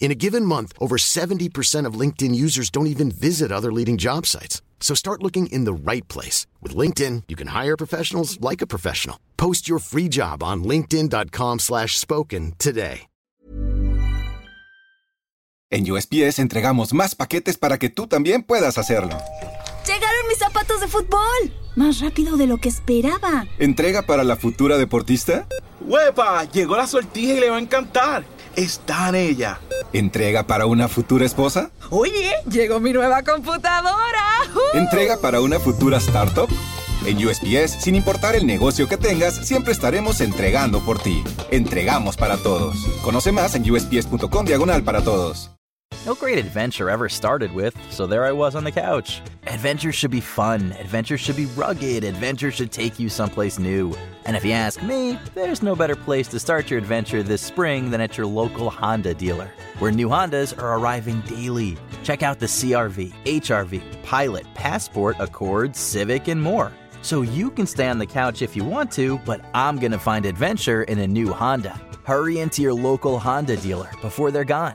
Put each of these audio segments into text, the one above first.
In a given month, over 70% of LinkedIn users don't even visit other leading job sites. So start looking in the right place. With LinkedIn, you can hire professionals like a professional. Post your free job on linkedin.com slash spoken today. En USPS entregamos más paquetes para que tú también puedas hacerlo. ¡Llegaron mis zapatos de fútbol! Más rápido de lo que esperaba. ¿Entrega para la futura deportista? ¡Huepa! Llegó la sortija y le va a encantar. Está en ella. ¿Entrega para una futura esposa? Oye, llegó mi nueva computadora. ¡Uh! ¿Entrega para una futura startup? En USPS, sin importar el negocio que tengas, siempre estaremos entregando por ti. Entregamos para todos. Conoce más en usps.com diagonal para todos. No great adventure ever started with, so there I was on the couch. Adventure should be fun. Adventure should be rugged. Adventure should take you someplace new. And if you ask me, there's no better place to start your adventure this spring than at your local Honda dealer, where new Hondas are arriving daily. Check out the CRV, HRV, Pilot, Passport, Accord, Civic, and more. So you can stay on the couch if you want to, but I'm to find adventure in a new Honda. Hurry into your local Honda dealer before they're gone.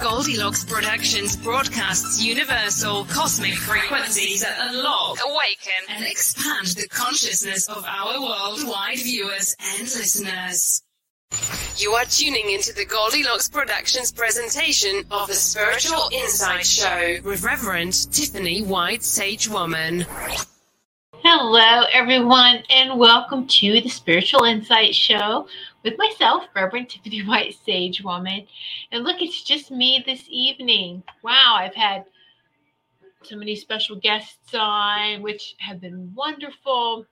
Goldilocks Productions broadcasts universal cosmic frequencies that unlock, awaken, and expand the consciousness of our worldwide viewers and listeners. You are tuning into the Goldilocks Productions presentation of the Spiritual Insight Show with Reverend Tiffany White Sage Woman. Hello, everyone, and welcome to the Spiritual Insight Show with myself, Reverend Tiffany White Sage Woman. And look, it's just me this evening. Wow, I've had so many special guests on, which have been wonderful.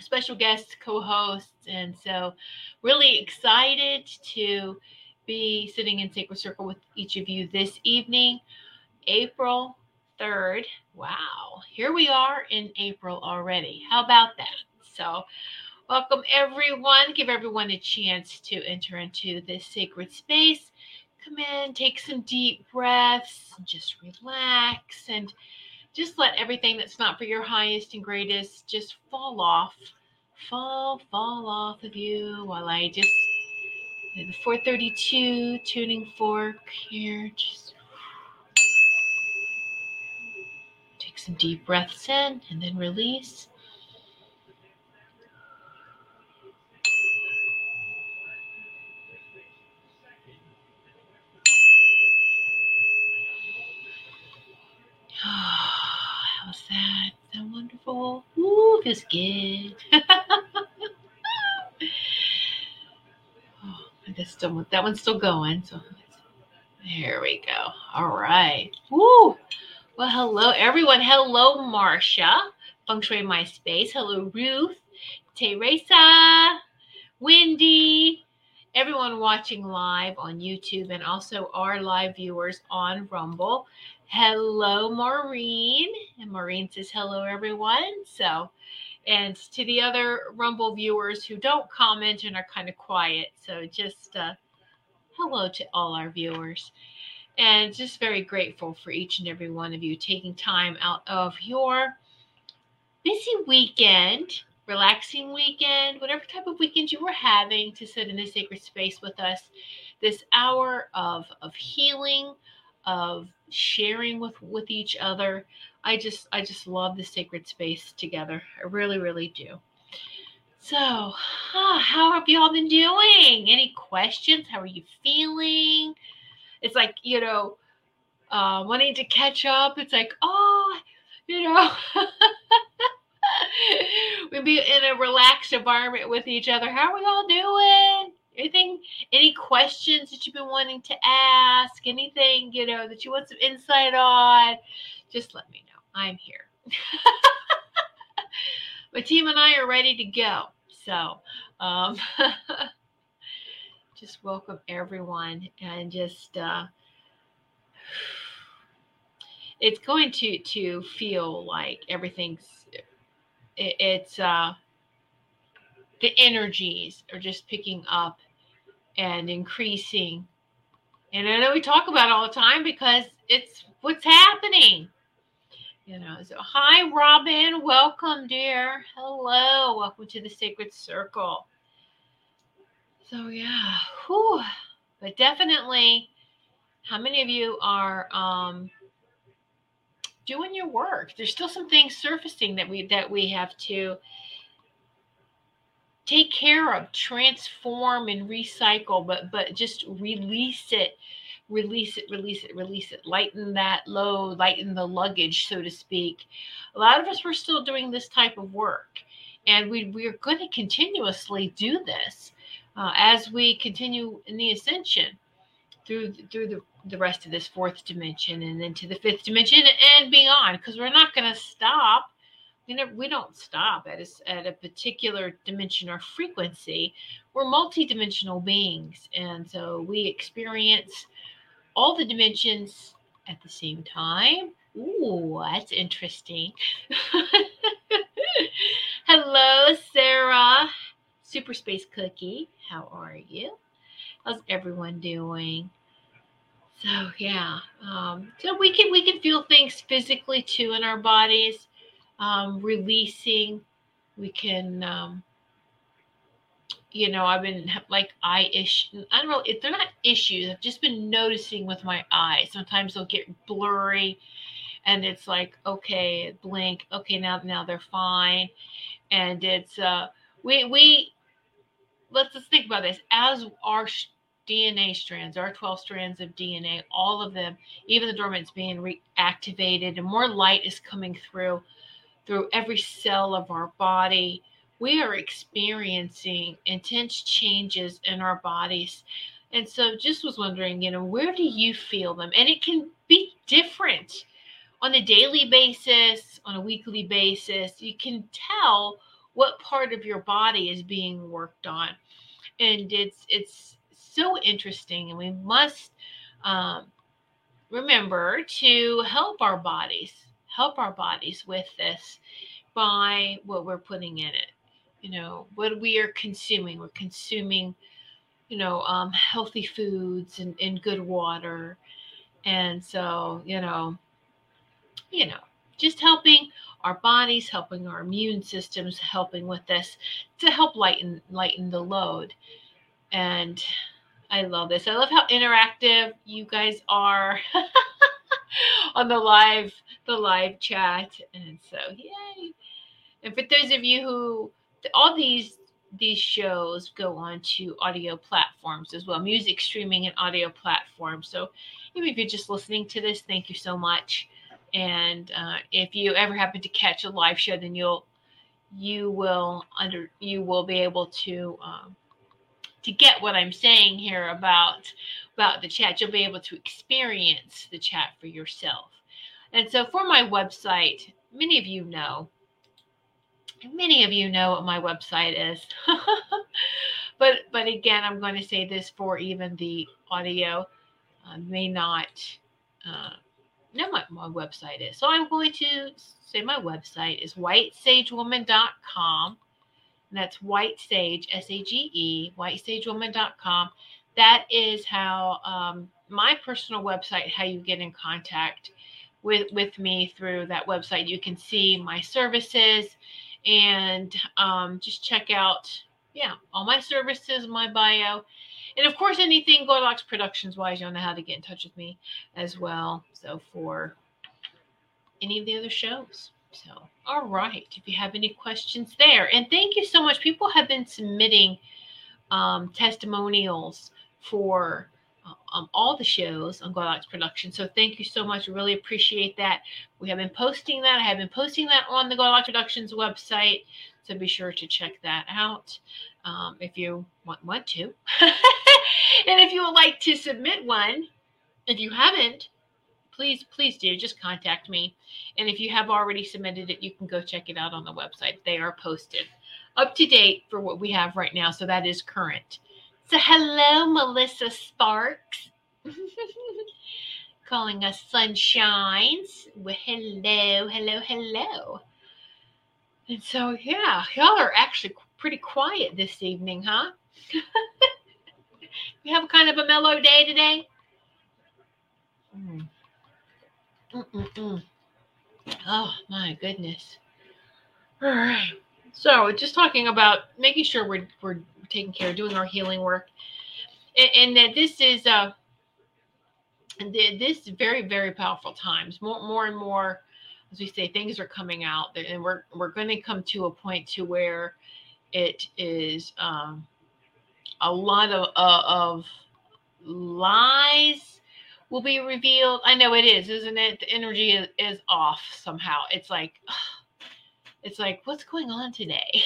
Special guests, co hosts. And so, really excited to be sitting in Sacred Circle with each of you this evening, April 3rd. Wow, here we are in April already. How about that? So, welcome everyone. Give everyone a chance to enter into this sacred space. Come in, take some deep breaths, just relax, and just let everything that's not for your highest and greatest just fall off. Fall, fall off of you while I just the 432 tuning fork here. Just Take some deep breaths in and then release. That? That wonderful? Ooh, feels good. oh, guess still, that one's still going. So there we go. All right. Woo! Well, hello, everyone. Hello, Marcia, Feng Shui MySpace. Hello, Ruth, Teresa, Wendy, everyone watching live on YouTube, and also our live viewers on Rumble. Hello, Maureen. And Maureen says, hello, everyone. So, and to the other Rumble viewers who don't comment and are kind of quiet. So, just uh, hello to all our viewers and just very grateful for each and every one of you taking time out of your busy weekend relaxing weekend, whatever type of weekend you were having to sit in this sacred space with us, this hour of, of healing, of sharing with, with each other. I just I just love the sacred space together. I really, really do. So, huh, how have y'all been doing? Any questions? How are you feeling? It's like, you know, uh, wanting to catch up. It's like, oh, you know, we be in a relaxed environment with each other. How are we all doing? Anything, any questions that you've been wanting to ask? Anything, you know, that you want some insight on? Just let me know. I'm here. My team and I are ready to go. So, um, just welcome everyone and just, uh, it's going to to feel like everything's it, it's uh the energies are just picking up and increasing. And i know we talk about all the time because it's what's happening. You know so hi robin. Welcome dear. Hello. Welcome to the sacred circle. So yeah whew. but definitely how many of you are um doing your work. There's still some things surfacing that we that we have to take care of, transform and recycle, but but just release it, release it, release it, release it, lighten that load, lighten the luggage, so to speak. A lot of us were still doing this type of work, and we we're going to continuously do this uh, as we continue in the ascension through through the the rest of this fourth dimension and then to the fifth dimension and beyond because we're not going to stop we, never, we don't stop at a, at a particular dimension or frequency we're multidimensional beings and so we experience all the dimensions at the same time Ooh, that's interesting. Hello, Sarah. Super Space Cookie. How are you? How's everyone doing? So yeah, um, so we can we can feel things physically too in our bodies, um, releasing. We can, um, you know, I've been like eye issues. I don't know if they're not issues. I've just been noticing with my eyes. Sometimes they'll get blurry, and it's like okay, blink. Okay, now now they're fine, and it's uh we we let's just think about this as our DNA strands, our 12 strands of DNA, all of them, even the dormant's being reactivated, and more light is coming through through every cell of our body. We are experiencing intense changes in our bodies. And so just was wondering, you know, where do you feel them? And it can be different on a daily basis, on a weekly basis. You can tell what part of your body is being worked on. And it's it's so interesting, and we must um, remember to help our bodies, help our bodies with this by what we're putting in it. You know, what we are consuming. We're consuming, you know, um, healthy foods and, and good water. And so, you know, you know, just helping our bodies, helping our immune systems, helping with this to help lighten lighten the load. And I love this. I love how interactive you guys are on the live the live chat. And so yay. And for those of you who all these these shows go on to audio platforms as well, music streaming and audio platforms. So even if you're just listening to this, thank you so much. And uh, if you ever happen to catch a live show, then you'll you will under you will be able to um, to get what I'm saying here about about the chat, you'll be able to experience the chat for yourself. And so for my website, many of you know, many of you know what my website is. but but again, I'm going to say this for even the audio may not uh, know what my website is. So I'm going to say my website is whitesagewoman.com and that's White Sage, S A G E, whitesagewoman.com. That is how um, my personal website, how you get in contact with with me through that website. You can see my services and um, just check out, yeah, all my services, my bio. And of course, anything Goldilocks Productions wise, you'll know how to get in touch with me as well. So for any of the other shows. So, all right. If you have any questions there, and thank you so much. People have been submitting um, testimonials for um, all the shows on Goldilocks Production. So thank you so much. Really appreciate that. We have been posting that. I have been posting that on the Goldilocks Productions website. So be sure to check that out um, if you want, want to. and if you would like to submit one, if you haven't, please, please do. Just contact me. And if you have already submitted it, you can go check it out on the website. They are posted up to date for what we have right now. So that is current. So, hello, Melissa Sparks. Calling us sunshines. Well, hello, hello, hello. And so, yeah, y'all are actually pretty quiet this evening, huh? we have kind of a mellow day today. Mm. Mm-mm-mm. Oh, my goodness. All right. So, just talking about making sure we're, we're taking care, doing our healing work, and, and that this is uh, this very very powerful times. More more and more, as we say, things are coming out, and we're we're going to come to a point to where it is um, a lot of uh, of lies will be revealed. I know it is, isn't it? The energy is, is off somehow. It's like, it's like, what's going on today?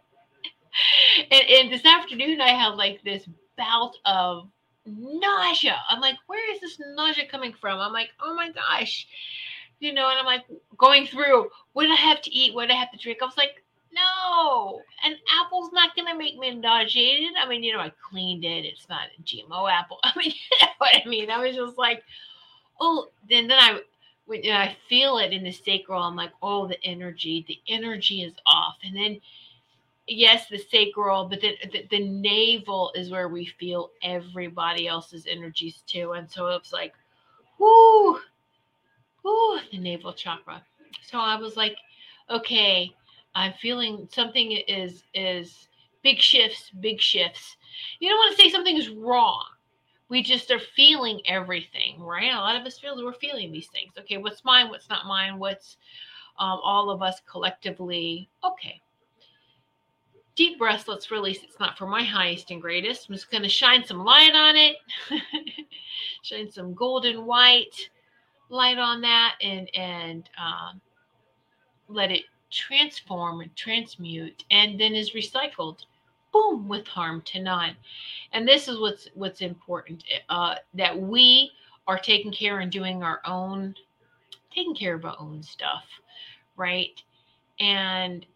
and, and this afternoon I had like this bout of nausea. I'm like, where is this nausea coming from? I'm like, oh my gosh. You know, and I'm like going through what I have to eat? What I have to drink? I was like, no, an apple's not gonna make me nauseated. I mean, you know, I cleaned it. It's not a GMO apple. I mean, you know what I mean? I was just like, oh, then then I when you know, I feel it in the sacral, I'm like, oh, the energy, the energy is off. And then yes, the sacral, but the, the, the navel is where we feel everybody else's energies too. And so it's like, whoo, whoo, the navel chakra. So I was like, okay, I'm feeling something is is big shifts, big shifts. You don't want to say something is wrong. We just are feeling everything, right? A lot of us feel we're feeling these things. Okay, what's mine? What's not mine? What's um, all of us collectively? Okay, deep breath, let's release. It's not for my highest and greatest. I'm just going to shine some light on it, shine some golden white light on that, and and um, let it transform and transmute, and then is recycled. Boom, with harm to none. And this is what's what's important uh, that we are taking care and doing our own, taking care of our own stuff, right? And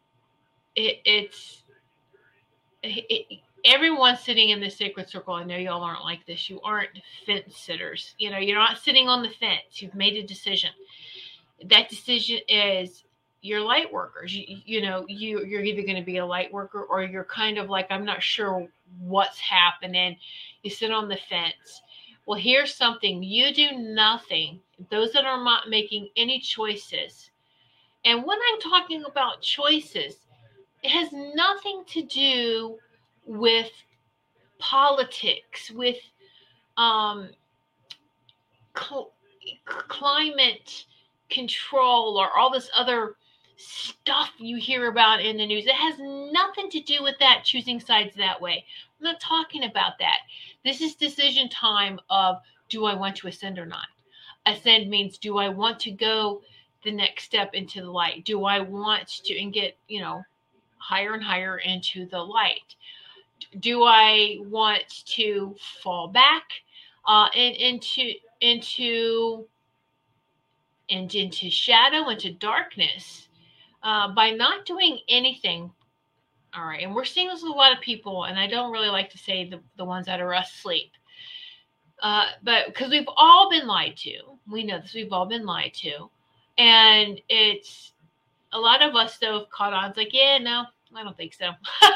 it, it's it, everyone sitting in the sacred circle, I know y'all aren't like this. You aren't fence sitters. You know, you're not sitting on the fence. You've made a decision. That decision is you're light workers. You, you know, you you're either going to be a light worker or you're kind of like I'm not sure what's happening. You sit on the fence. Well, here's something. You do nothing. Those that are not making any choices. And when I'm talking about choices, it has nothing to do with politics, with um, cl- climate control, or all this other stuff you hear about in the news. It has nothing to do with that, choosing sides that way. I'm not talking about that. This is decision time of do I want to ascend or not? Ascend means do I want to go the next step into the light? Do I want to and get, you know, higher and higher into the light. Do I want to fall back uh, and into into and into shadow, into darkness uh, by not doing anything? All right, and we're seeing this with a lot of people, and I don't really like to say the, the ones that are asleep. Uh, but because we've all been lied to, we know this, we've all been lied to. And it's a lot of us though have caught on. It's like, yeah, no, I don't think so.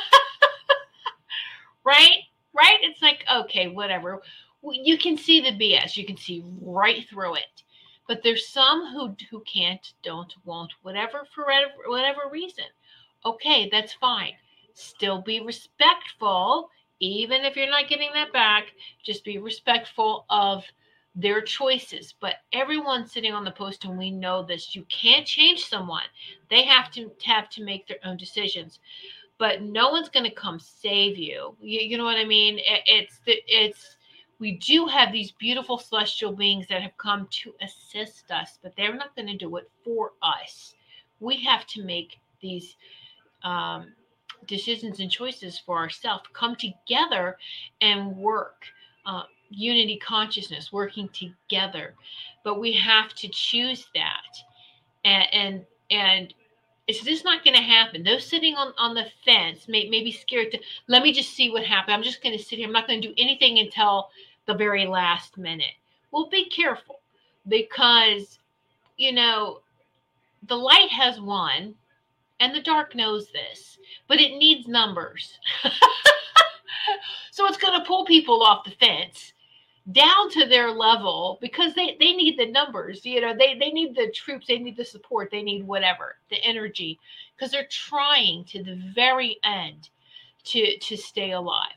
right? Right? It's like, okay, whatever. You can see the BS. You can see right through it. But there's some who who can't, don't, won't, whatever for whatever, reason. Okay, that's fine. Still be respectful, even if you're not getting that back. Just be respectful of their choices. But everyone's sitting on the post, and we know this. You can't change someone. They have to have to make their own decisions. But no one's going to come save you. you. You know what I mean? It, it's it's we do have these beautiful celestial beings that have come to assist us, but they're not going to do it for us. We have to make these um, decisions and choices for ourselves, come together and work. Uh, unity consciousness, working together. But we have to choose that. And, and, and it's just not going to happen. Those sitting on, on the fence may, may be scared to let me just see what happens. I'm just going to sit here. I'm not going to do anything until the very last minute. Well, be careful because, you know, the light has won and the dark knows this, but it needs numbers. so it's going to pull people off the fence down to their level because they, they need the numbers you know they, they need the troops they need the support they need whatever the energy because they're trying to the very end to to stay alive.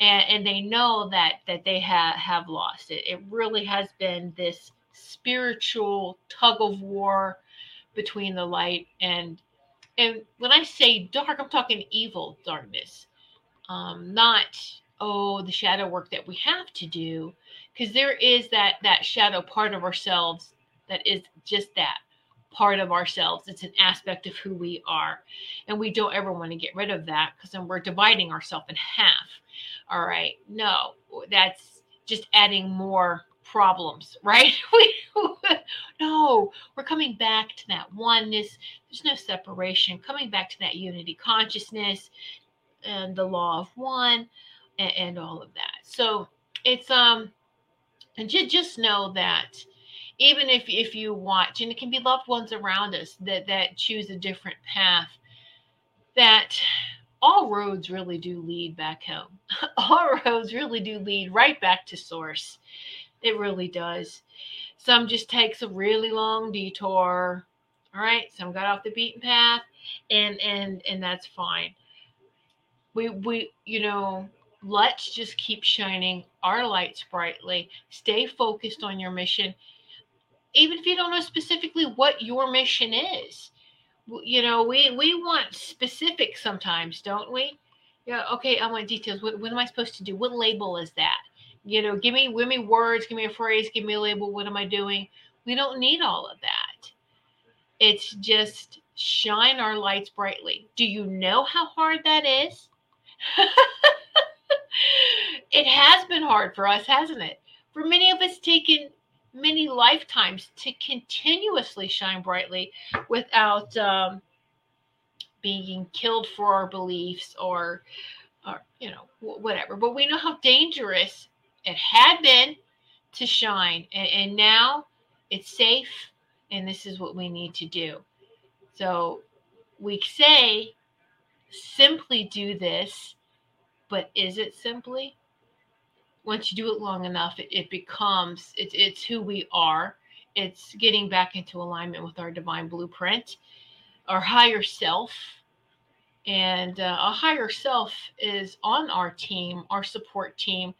And and they know that that they have have lost. It it really has been this spiritual tug of war between the light and and when i say dark i'm talking evil darkness. Um not oh the shadow work that we have to do because there is that that shadow part of ourselves that is just that part of ourselves. It's an aspect of who we are and we don't ever want to get rid of that because then we're dividing ourselves in half. All right no that's just adding more problems right? No we're coming back to that oneness. There's no separation. Coming back to that unity consciousness and the law of one and, and all of that. So it's um and just just know that even if if you watch and it can be loved ones around us that that choose a different path that all roads really do lead back home. All roads really do lead right back to source. It really does. Some just takes a really long detour all right? Some got off the beaten path and and and that's fine. We we you know let's just keep shining our lights brightly. Stay focused on your mission, even if you don't know specifically what your mission is. You know, we we want specifics sometimes, don't we? Yeah. Okay. I want details. What, what am I supposed to do? What label is that? You know, give me give me words, give me a phrase, give me a label. What am I doing? We don't need all of that. It's just shine our lights brightly. Do you know how hard that is? it has been hard for us, hasn't it? For many of us, taken many lifetimes to continuously shine brightly without um, being killed for our beliefs or, or you know, whatever. But we know how dangerous it had been to shine, and, and now it's safe, and this is what we need to do. So we say, simply do this but is it simply? Once you do it long enough, it, it becomes it's it's who we are. It's getting back into alignment with our divine blueprint, our higher self, and uh, a higher self is on our team, our support team,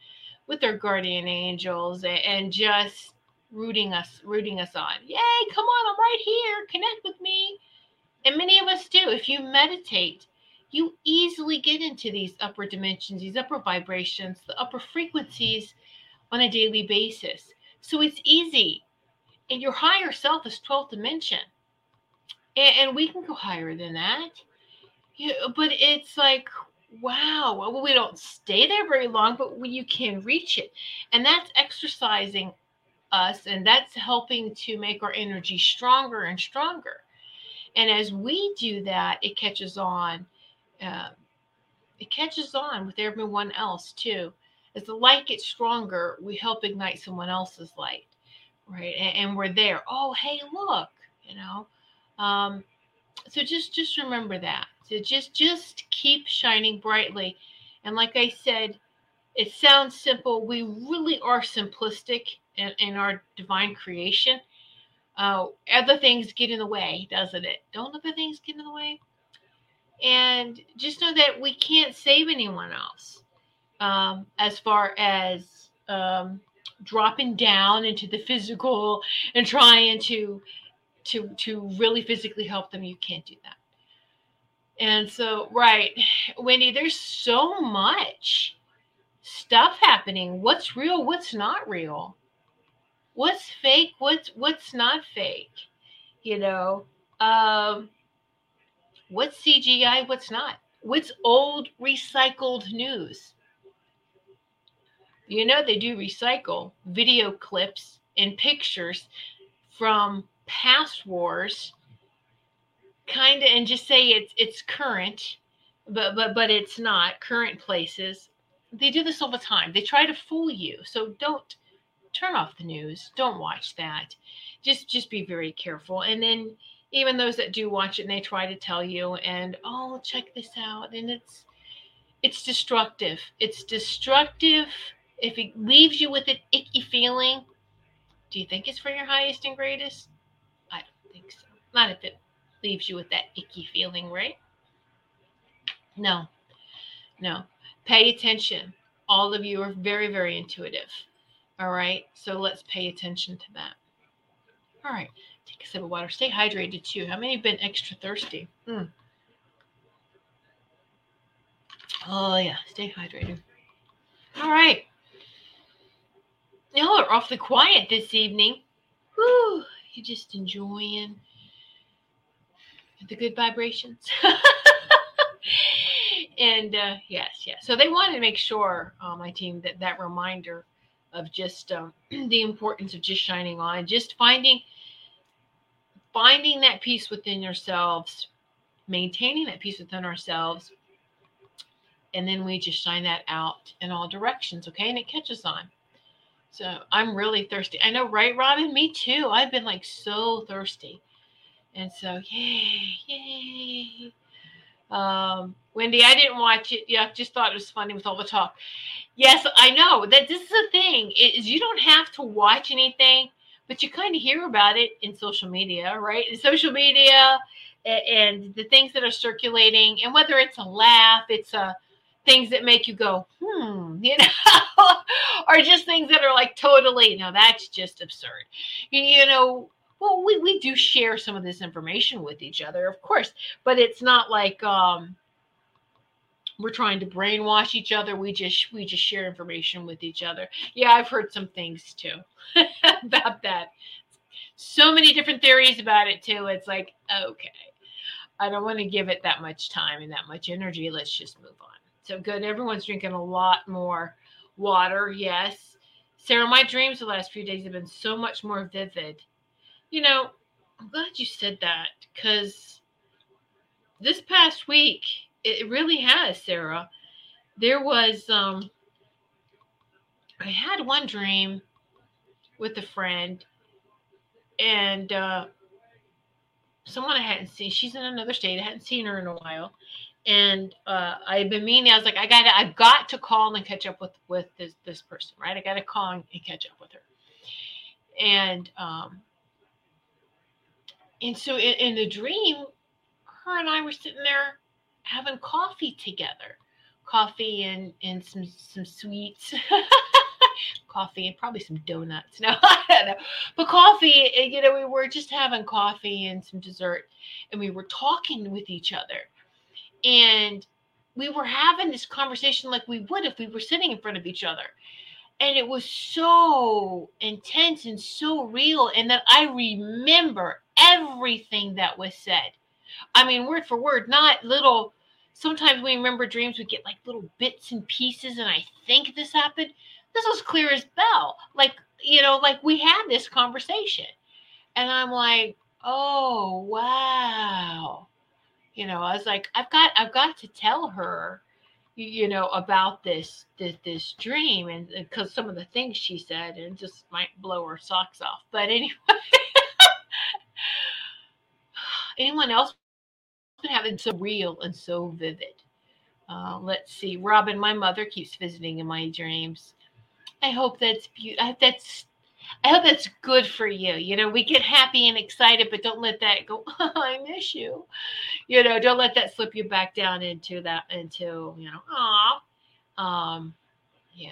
with their guardian angels, and, and just rooting us, rooting us on. Yay! Come on, I'm right here. Connect with me. And many of us do. If you meditate you easily get into these upper dimensions, these upper vibrations, the upper frequencies on a daily basis. So it's easy. And your higher self is 12th dimension. And, and we can go higher than that. Yeah, but it's like, wow, well, we don't stay there very long, but you can reach it. And that's exercising us, and that's helping to make our energy stronger and stronger. And as we do that, it catches on uh, it catches on with everyone else too. As the light gets stronger, we help ignite someone else's light, right? And, and we're there. Oh, hey, look, you know. Um, so just just remember that. So just just keep shining brightly. And like I said, it sounds simple. We really are simplistic in, in our divine creation. Uh, other things get in the way, doesn't it? Don't other things get in the way? And just know that we can't save anyone else um, as far as um, dropping down into the physical and trying to to to really physically help them. You can't do that. And so, right, Wendy, there's so much stuff happening. What's real? What's not real? What's fake? What's what's not fake? You know, um, what's CGI? What's not? What's old recycled news? You know, they do recycle video clips and pictures from past wars kind of and just say it's it's current but but but it's not current places they do this all the time they try to fool you so don't turn off the news don't watch that just just be very careful and then even those that do watch it and they try to tell you and oh check this out and it's it's destructive it's destructive if it leaves you with an icky feeling do you think it's for your highest and greatest i don't think so not if it leaves you with that icky feeling, right? No, no. Pay attention. All of you are very, very intuitive. All right. So let's pay attention to that. All right. Take a sip of water. Stay hydrated too. How many have been extra thirsty? Mm. Oh, yeah. Stay hydrated. All right. Y'all are awfully quiet this evening. Whew. You just enjoying the good vibrations. and uh, yes, yes. So they wanted to make sure, uh, my team, that that reminder of just um, the importance of just shining on, just finding finding that peace within yourselves, maintaining that peace within ourselves, and then we just shine that out in all directions. Okay, and it catches on. So I'm really thirsty. I know, right, Robin? Me too. I've been like so thirsty. And so, yay, yay. Um, Wendy, I didn't watch it. Yeah, just thought it was funny with all the talk. Yes, I know that this is a thing. Is you don't have to watch anything, but you kind of hear about it in social media, right? In social media and the things that are circulating, and whether it's a laugh, it's a things that make you go, hmm, you know, or just things that are like totally, no, that's just absurd. You know, well we, we do share some of this information with each other of course but it's not like um we're trying to brainwash each other. We just we just share information with each other. Yeah i've heard some things too about that. So many different theories about it too. It's like okay i don't want to give it that much time and that much energy. Let's just move on. So good everyone's drinking a lot more water yes. Sarah my dreams the last few days have been so much more vivid. You know, I'm glad you said that because this past week, it really has, Sarah. There was, um, I had one dream with a friend and, uh, someone I hadn't seen. She's in another state. I hadn't seen her in a while. And uh, I've been meaning. I was like, I got, I've got to call and catch up with with this this person, right? I got to call and catch up with her. And um, and so in, in the dream, her and I were sitting there having coffee together. Coffee and, and some some sweets. coffee and probably some donuts. No, I don't know. But coffee, eh, you know, we were just having coffee and some dessert and we were talking with each other. And we were having this conversation like we would if we were sitting in front of each other. And it was so intense and so real. And that I remember everything that was said. I mean, word for word, not little. Sometimes we remember dreams, we get like little bits and pieces, and I think this happened. This was clear as bell. Like, you know, like we had this conversation. And I'm like, oh, wow. You know, I was like, I've got, I've got to tell her, you know, about this, this, this dream, and because some of the things she said, and just might blow her socks off. But anyway. Anyone else been having so real and so vivid? Uh, let's see. Robin, my mother keeps visiting in my dreams. I hope that's beautiful. That's I hope that's good for you. You know, we get happy and excited, but don't let that go. Oh, I miss you. You know, don't let that slip you back down into that into you know. Ah, um, yeah.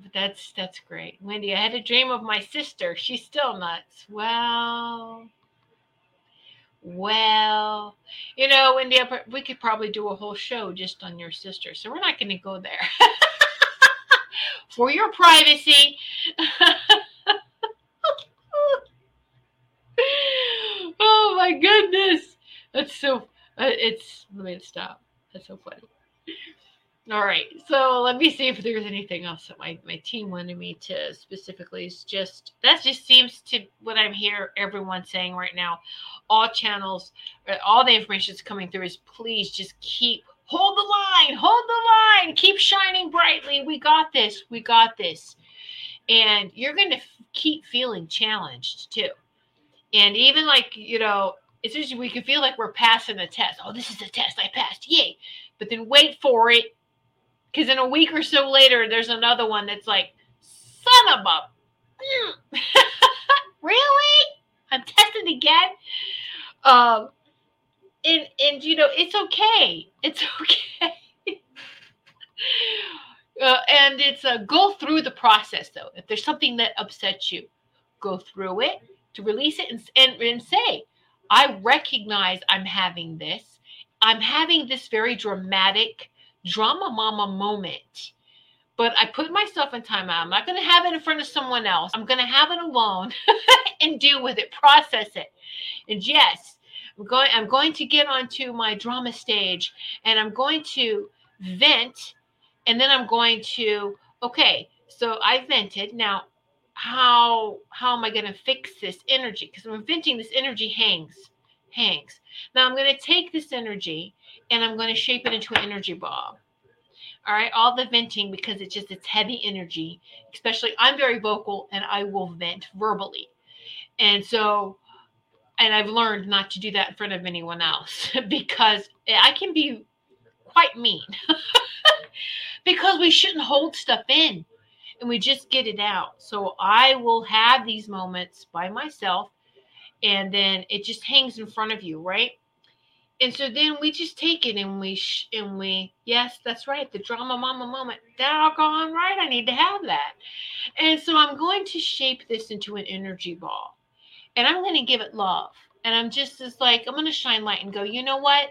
But that's that's great, Wendy. I had a dream of my sister. She's still nuts. Well, well, you know, Wendy, we could probably do a whole show just on your sister. So we're not going to go there for your privacy. oh my goodness. That's so, uh, it's, let me stop. That's so funny. All right, so let me see if there's anything else that my, my team wanted me to specifically. Is just that just seems to what I'm hear everyone saying right now. All channels, uh, all the information that's coming through is please just keep hold the line, hold the line, keep shining brightly. We got this, we got this, and you're going to f- keep feeling challenged too. And even like you know, it's usually we can feel like we're passing the test. Oh, this is a test, I passed, yay! But then wait for it because in a week or so later, there's another one that's like, son of a. really? I'm tested again. Um, and and you know it's okay. It's okay. uh, and it's uh, go through the process though. If there's something that upsets you, go through it to release it and, and, and say, I recognize I'm having this. I'm having this very dramatic drama mama moment. But I put myself in timeout. I'm not going to have it in front of someone else. I'm going to have it alone and deal with it, process it. And yes, I'm going I'm going to get onto my drama stage and I'm going to vent and then I'm going to okay, so I vented. Now how how am I going to fix this energy? Because I'm venting this energy hangs hangs. Now I'm going to take this energy and I'm going to shape it into an energy ball. All right, all the venting because it's just it's heavy energy. Especially, I'm very vocal and I will vent verbally, and so, and I've learned not to do that in front of anyone else because I can be quite mean. because we shouldn't hold stuff in and we just get it out. So I will have these moments by myself and then it just hangs in front of you, right? And so then we just take it and we sh- and we yes, that's right, the drama mama moment. Doggone right, I need to have that. And so I'm going to shape this into an energy ball, and I'm going to give it love. And I'm just as like I'm going to shine light and go. You know what?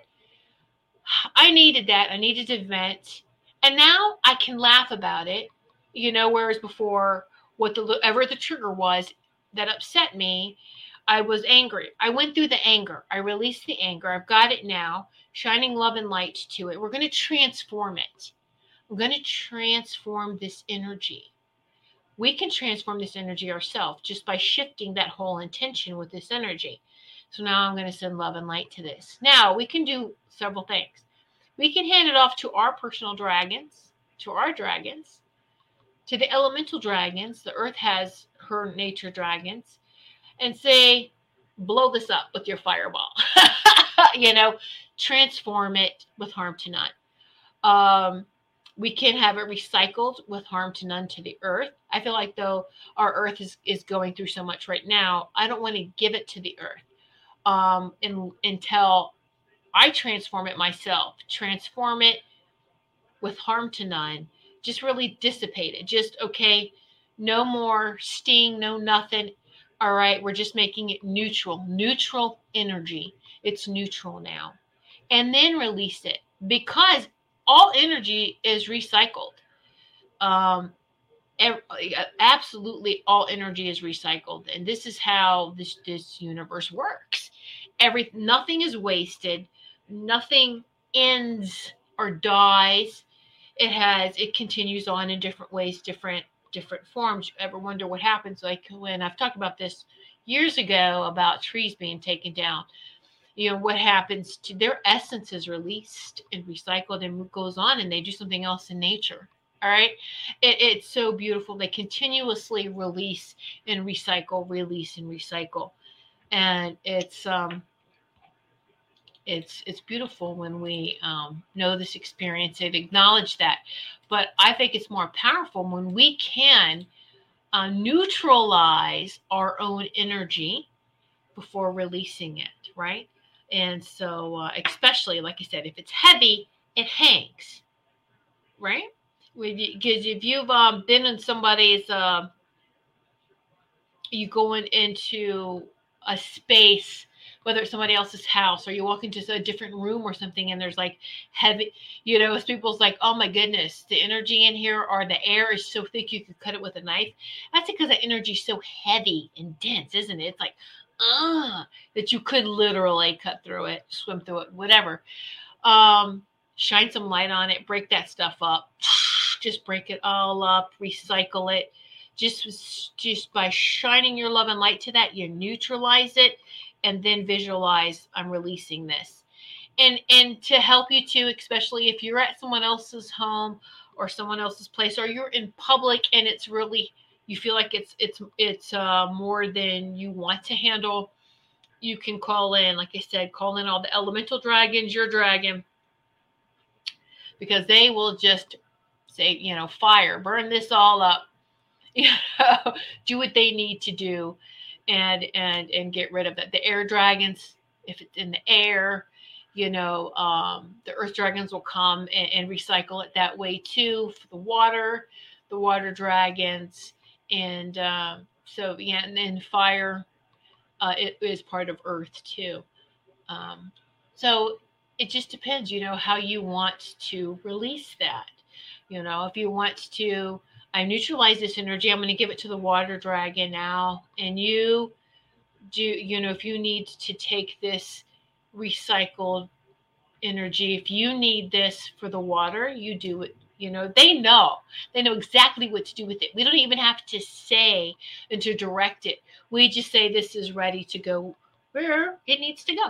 I needed that. I needed to vent, and now I can laugh about it. You know, whereas before, what the ever the trigger was that upset me I was angry. I went through the anger. I released the anger. I've got it now, shining love and light to it. We're going to transform it. I'm going to transform this energy. We can transform this energy ourselves just by shifting that whole intention with this energy. So now I'm going to send love and light to this. Now we can do several things. We can hand it off to our personal dragons, to our dragons, to the elemental dragons. The earth has her nature dragons and say, blow this up with your fireball. you know, transform it with harm to none. Um, we can have it recycled with harm to none to the earth. I feel like though our earth is, is going through so much right now, I don't want to give it to the earth um, in, until I transform it myself, transform it with harm to none, just really dissipate it. Just okay, no more sting, no nothing. All right, we're just making it neutral, neutral energy. It's neutral now. And then release it because all energy is recycled. Um, absolutely all energy is recycled and this is how this this universe works every nothing is wasted nothing ends or dies it has it continues on in different ways different different forms. You ever wonder what happens? Like when I've talked about this years ago about trees being taken down, you know, what happens to their essence is released and recycled and goes on and they do something else in nature. All right. It, it's so beautiful. They continuously release and recycle, release and recycle. And it's, um, it's it's beautiful when we um, know this experience and acknowledge that but i think it's more powerful when we can uh, neutralize our own energy before releasing it, right? And so, uh, especially like I said, if it's heavy, it hangs, right? Because if you've um, been in somebody's, uh, you going into a space whether it's somebody else's house or you walk into a different room or something and there's like heavy, you know, people's like, oh my goodness, the energy in here or the air is so thick you could cut it with a knife. That's because the energy is so heavy and dense, isn't it? It's like, ah, that you could literally cut through it, swim through it, whatever. Um, shine some light on it, break that stuff up, just break it all up, recycle it. Just, just by shining your love and light to that, you neutralize it and then visualize I'm releasing this. And and to help you too, especially if you're at someone else's home or someone else's place or you're in public and it's really you feel like it's it's it's uh, more than you want to handle, you can call in, like I said, call in all the elemental dragons, your dragon, because they will just say, you know, fire, burn this all up, you know, do what they need to do and and and get rid of it. The air dragons, if it's in the air, you know, um, the earth dragons will come and, and, recycle it that way too. For the water, the water dragons, and um, so yeah, and then fire uh, it is part of earth too. Um, so it just depends, you know, how you want to release that. You know, if you want to I neutralize this energy. I'm going to give it to the water dragon now. And you do, you know, if you need to take this recycled energy, if you need this for the water, you do it. You know, they know. They know exactly what to do with it. We don't even have to say and to direct it. We just say this is ready to go where it needs to go.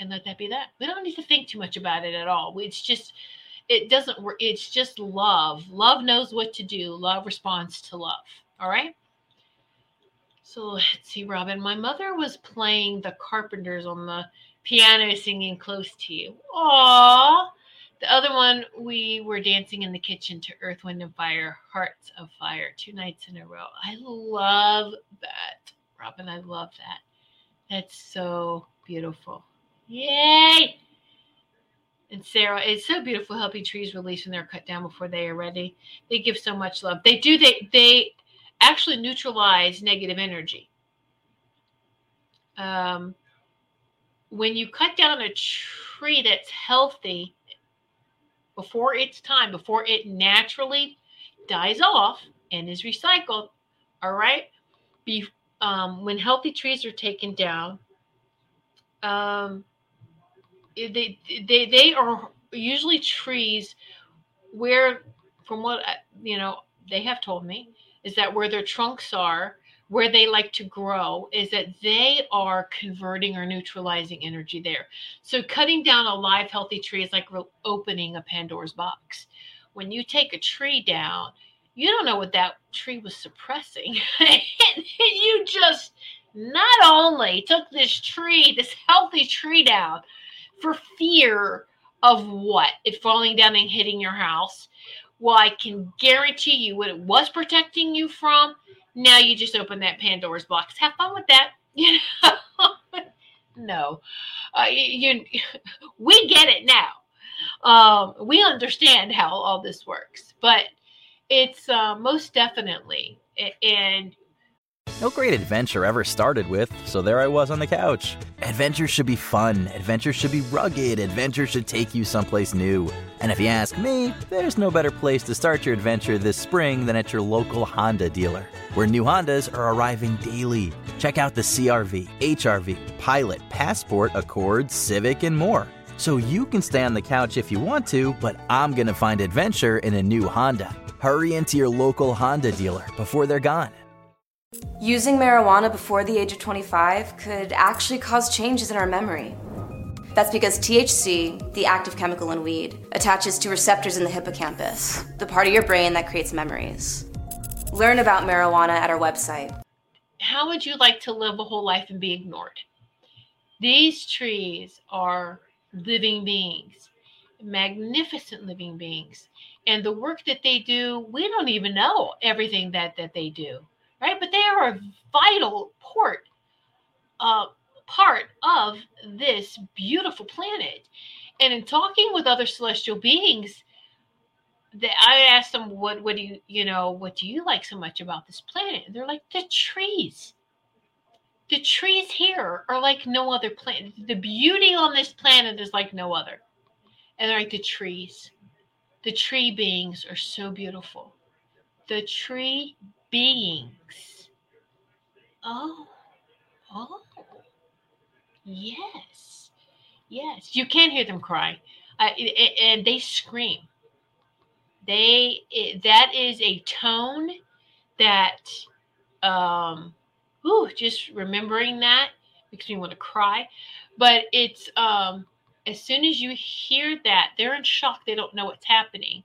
And let that be that. We don't need to think too much about it at all. It's just it doesn't work. It's just love. Love knows what to do. Love responds to love. All right. So let's see, Robin. My mother was playing the Carpenters on the piano, singing "Close to You." Aww. The other one, we were dancing in the kitchen to Earth, Wind, and Fire, Hearts of Fire, two nights in a row. I love that, Robin. I love that. That's so beautiful. Yay! And Sarah. It's so beautiful helping trees release when they're cut down before they are ready. They give so much love. They do. They they actually neutralize negative energy. Um, when you cut down a tree that's healthy before its time, before it naturally dies off and is recycled, all right. Be, um, when healthy trees are taken down, um, they they they are usually trees where from what you know they have told me is that where their trunks are where they like to grow is that they are converting or neutralizing energy there. So cutting down a live healthy tree is like opening a pandora's box. When you take a tree down you don't know what that tree was suppressing. You just not only took this tree this healthy tree down for fear of what? It falling down and hitting your house. Well, I can guarantee you what it was protecting you from. Now you just open that Pandora's box. Have fun with that. You know? no, uh, you, you, we get it now. Um, we understand how all this works, but it's uh, most definitely, and no great adventure ever started with, so there I was on the couch. Adventure should be fun, adventure should be rugged, adventure should take you someplace new. And if you ask me, there's no better place to start your adventure this spring than at your local Honda dealer, where new Hondas are arriving daily. Check out the CRV, HRV, Pilot, Passport, Accord, Civic, and more. So you can stay on the couch if you want to, but I'm gonna find adventure in a new Honda. Hurry into your local Honda dealer before they're gone. Using marijuana before the age of 25 could actually cause changes in our memory. That's because THC, the active chemical in weed, attaches to receptors in the hippocampus, the part of your brain that creates memories. Learn about marijuana at our website. How would you like to live a whole life and be ignored? These trees are living beings, magnificent living beings, and the work that they do, we don't even know everything that that they do, right? But they are a vital port, uh, part of this beautiful planet. And in talking with other celestial beings, that I asked them, "What, what do you, you know, what do you like so much about this planet?" And they're like, "The trees." The trees here are like no other planet. The beauty on this planet is like no other. And they're like the trees the tree beings are so beautiful. The tree beings. Oh, oh, yes, yes. You can hear them cry, uh, and they scream. They it, that is a tone that, um, ooh, just remembering that makes me want to cry. But it's um, as soon as you hear that, they're in shock. They don't know what's happening.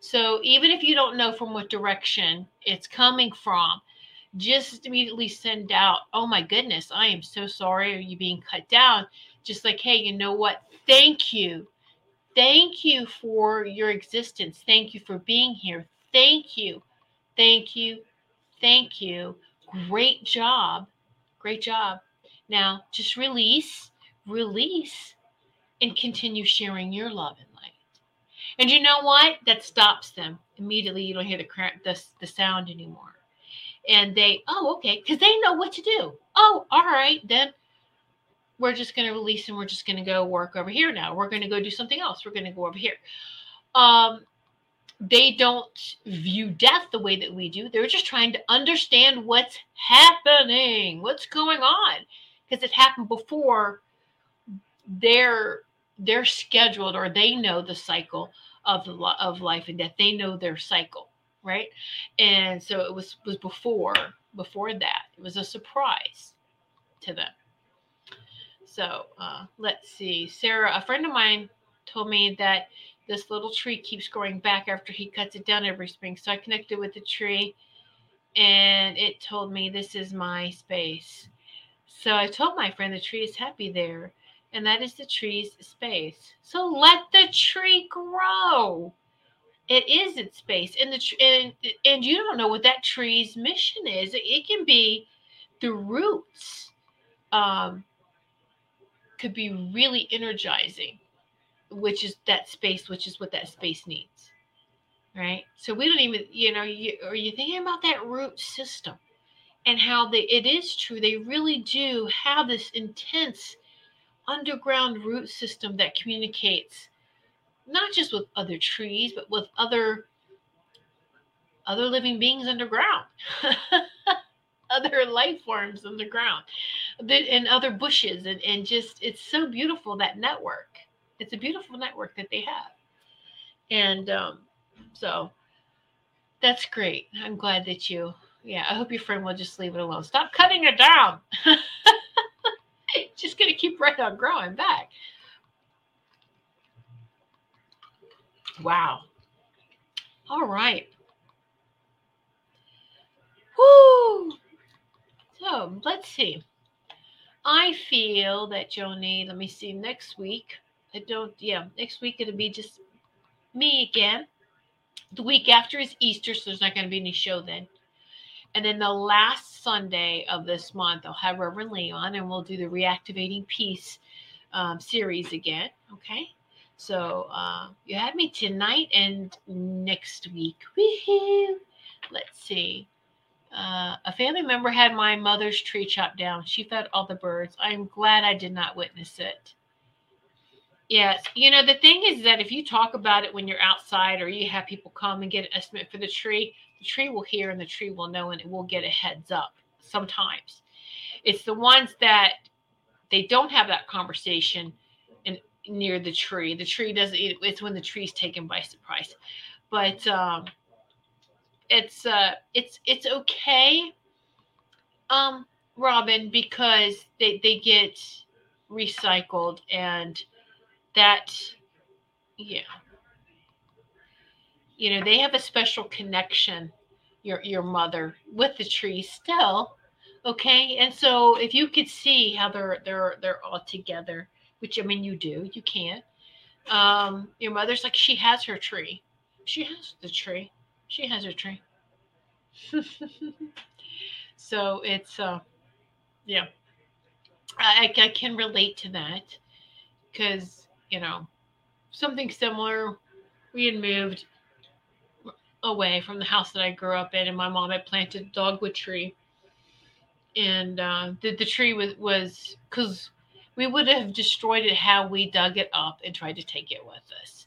So even if you don't know from what direction it's coming from, just immediately send out, oh my goodness, I am so sorry. Are you being cut down? Just like, hey, you know what? Thank you. Thank you for your existence. Thank you for being here. Thank you. Thank you. Thank you. Great job. Great job. Now just release, release and continue sharing your love and you know what? That stops them immediately. You don't hear the the, the sound anymore. And they, oh, okay, because they know what to do. Oh, all right, then we're just going to release and we're just going to go work over here now. We're going to go do something else. We're going to go over here. Um, they don't view death the way that we do. They're just trying to understand what's happening, what's going on, because it happened before they're they're scheduled or they know the cycle of the of life and death. They know their cycle, right? And so it was was before before that. It was a surprise to them. So uh, let's see. Sarah, a friend of mine told me that this little tree keeps growing back after he cuts it down every spring. So I connected with the tree and it told me this is my space. So I told my friend the tree is happy there and that is the tree's space. So let the tree grow. It is its space, and the and and you don't know what that tree's mission is. It can be the roots. Um, could be really energizing, which is that space, which is what that space needs, right? So we don't even, you know, you, are you thinking about that root system and how they? It is true. They really do have this intense underground root system that communicates not just with other trees, but with other other living beings underground, other life forms underground, and other bushes, and, and just it's so beautiful that network. It's a beautiful network that they have, and um, so that's great. I'm glad that you. Yeah, I hope your friend will just leave it alone. Stop cutting it down. just going to keep right on growing back. Wow. All right. Woo! So let's see. I feel that Joni, let me see, next week, I don't, yeah, next week it'll be just me again. The week after is Easter, so there's not going to be any show then. And then the last Sunday of this month, I'll have Reverend Leon and we'll do the Reactivating Peace um, series again. Okay. So uh, you had me tonight and next week. Woohoo! Let's see. Uh, a family member had my mother's tree chopped down. She fed all the birds. I'm glad I did not witness it. Yes. You know, the thing is that if you talk about it when you're outside or you have people come and get an estimate for the tree, the tree will hear and the tree will know and it will get a heads up sometimes. It's the ones that they don't have that conversation and near the tree. The tree doesn't it's when the tree's taken by surprise. But um it's uh it's it's okay um Robin because they they get recycled and that yeah you know they have a special connection your your mother with the tree still okay and so if you could see how they're they're they're all together which i mean you do you can't um your mother's like she has her tree she has the tree. She has her tree. so it's uh yeah. I, I can relate to that because you know something similar. We had moved away from the house that I grew up in, and my mom had planted a dogwood tree. And uh, the the tree was was because we would have destroyed it how we dug it up and tried to take it with us.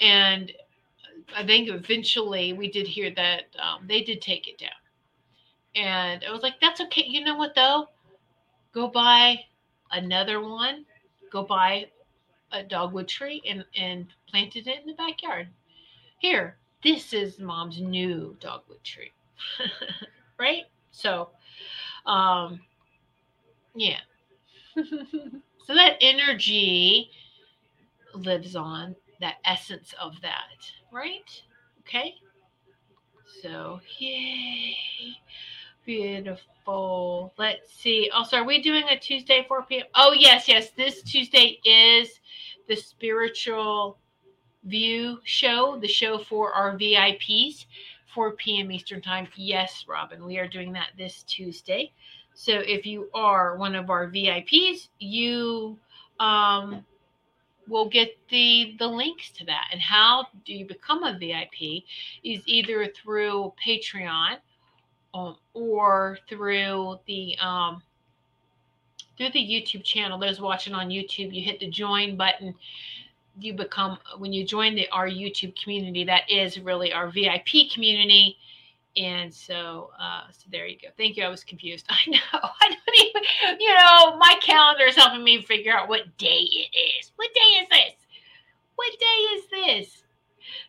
And I think eventually we did hear that um, they did take it down. And I was like, that's okay. You know what though? Go buy another one. Go buy a dogwood tree and, and planted it in the backyard. Here, this is mom's new dogwood tree. right? So, um, yeah. so that energy lives on, that essence of that, right? Okay. So, yay. Beautiful. Let's see. Also, are we doing a Tuesday 4 p.m.? Oh, yes, yes. This Tuesday is the spiritual view show, the show for our VIPs, 4 p.m. Eastern Time. Yes, Robin, we are doing that this Tuesday. So if you are one of our VIPs, you um, will get the the links to that. And how do you become a VIP? Is either through Patreon um, or through the um, through the YouTube channel. Those watching on YouTube, you hit the join button. You become when you join the our YouTube community. That is really our VIP community and so, uh, so there you go. Thank you. I was confused. I know. I don't even, you know, my calendar is helping me figure out what day it is. What day is this? What day is this?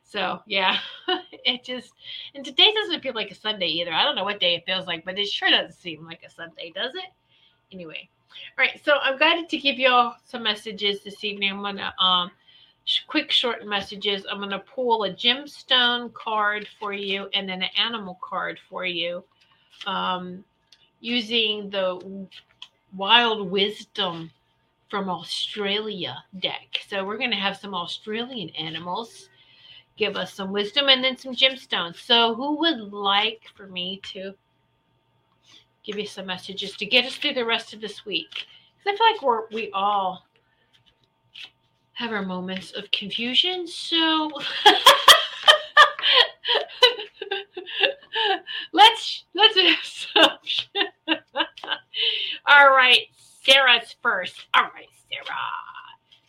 So yeah, it just, and today doesn't feel like a Sunday either. I don't know what day it feels like, but it sure doesn't seem like a Sunday, does it? Anyway, all right. So I'm glad to give you all some messages this evening. I'm gonna um quick short messages. I'm going to pull a gemstone card for you and then an animal card for you um, using the Wild Wisdom from Australia deck. So we're going to have some Australian animals give us some wisdom and then some gemstones. So who would like for me to give you some messages to get us through the rest of this week? Because I feel like we're we all have our moments of confusion. So let's let's have some. All right, Sarah's first. All right, Sarah.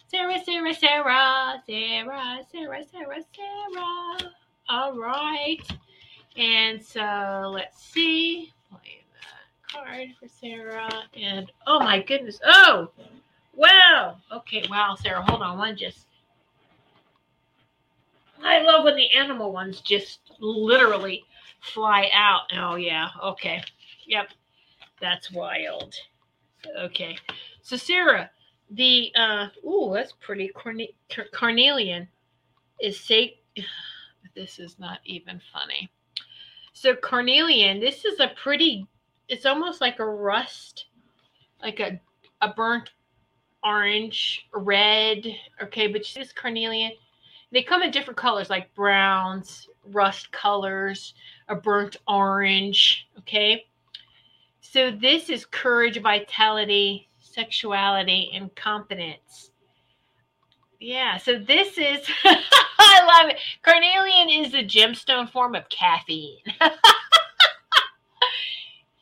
Sarah, Sarah, Sarah, Sarah, Sarah, Sarah, Sarah. All right. And so let's see. Playing that card for Sarah. And oh my goodness. Oh, Wow. Okay. Wow, Sarah. Hold on. One just. I love when the animal ones just literally fly out. Oh yeah. Okay. Yep. That's wild. Okay. So Sarah, the uh ooh, that's pretty corne- carnelian is say this is not even funny. So carnelian, this is a pretty it's almost like a rust like a a burnt orange, red. Okay, but this carnelian. They come in different colors like browns, rust colors, a burnt orange. Okay. So this is courage, vitality, sexuality, and confidence. Yeah, so this is, I love it. Carnelian is the gemstone form of caffeine.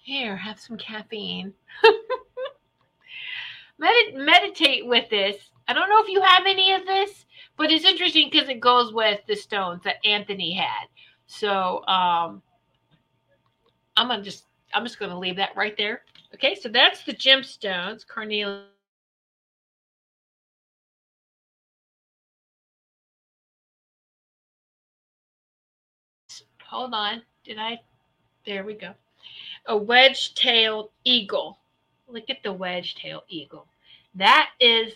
Here, have some caffeine. Medi- meditate with this. I don't know if you have any of this, but it's interesting because it goes with the stones that Anthony had. So um, I'm gonna just I'm just gonna leave that right there. Okay, so that's the gemstones, carnelian. Hold on. Did I? There we go. A wedge tailed eagle. Look at the wedge tail eagle. That is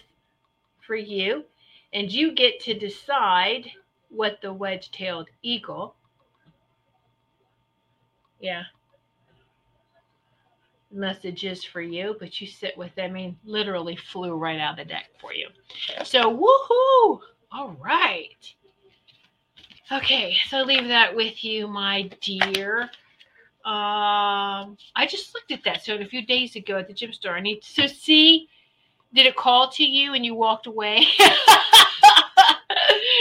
for you. And you get to decide what the wedge tailed eagle. Yeah. Message is for you, but you sit with them. I mean, literally flew right out of the deck for you. So, woohoo! All right. Okay, so leave that with you, my dear. Um, I just looked at that so a few days ago at the gym store. I need to see. Did it call to you and you walked away?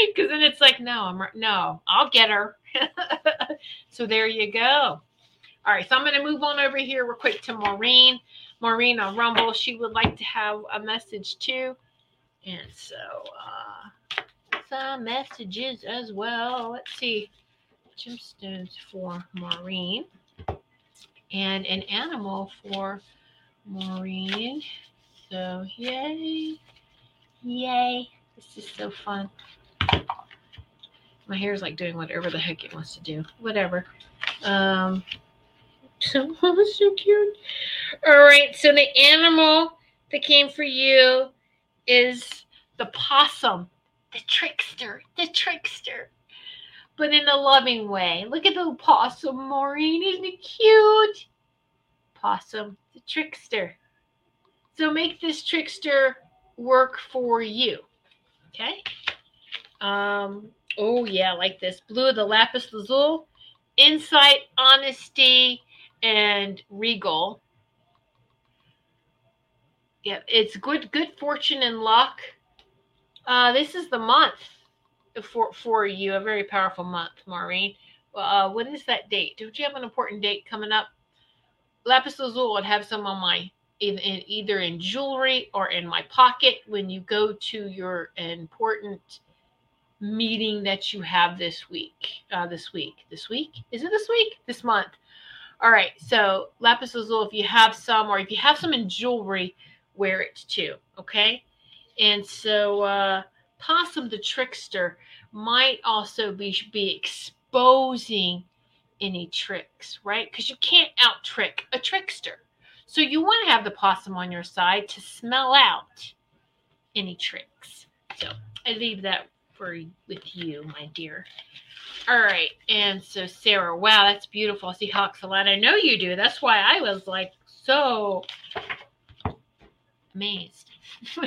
Because then it's like, no, I'm no, I'll get her. so there you go. All right, so I'm going to move on over here real quick to Maureen. Maureen on Rumble, she would like to have a message too. And so, uh, some messages as well. Let's see. Gemstones for Maureen and an animal for Maureen. So, yay. Yay. This is so fun. My hair is like doing whatever the heck it wants to do. Whatever. Um, so, so cute. All right. So, the animal that came for you is the possum, the trickster, the trickster, but in a loving way. Look at the possum, Maureen. Isn't it cute? Possum, the trickster. So make this trickster work for you. Okay. Um, oh yeah, like this. Blue, the lapis lazuli, insight, honesty, and regal. Yeah, it's good good fortune and luck. Uh, this is the month for for you, a very powerful month, Maureen. Uh, what is that date? Don't you have an important date coming up? Lapis lazuli would have some on my in, in either in jewelry or in my pocket when you go to your important meeting that you have this week. Uh, this week, this week is it this week? This month? All right. So lapis lazuli, if you have some, or if you have some in jewelry, wear it too. Okay. And so uh, possum the trickster might also be be exposing any tricks, right? Because you can't out trick a trickster. So you want to have the possum on your side to smell out any tricks. So I leave that for with you, my dear. All right, and so Sarah, wow, that's beautiful. I see a lot. I know you do. That's why I was like so amazed.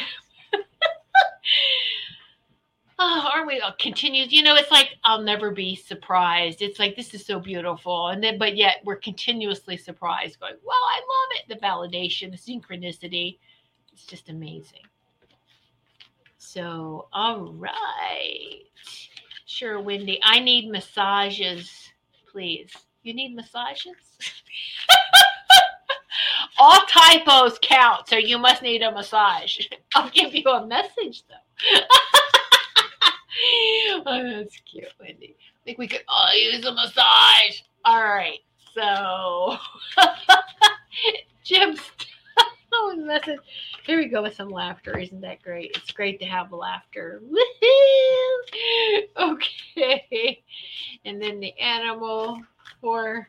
oh, aren't we? continues. You know, it's like I'll never be surprised. It's like this is so beautiful, and then but yet we're continuously surprised, going, "Well, I love it." The validation, the synchronicity, it's just amazing. So, all right, sure, Wendy. I need massages, please. You need massages. All typos count, so you must need a massage. I'll give you a message though. oh, that's cute, Wendy. I think we could all use a massage. All right, so Jim, oh, message. Here we go with some laughter. Isn't that great? It's great to have laughter. Woohoo! Okay, and then the animal for.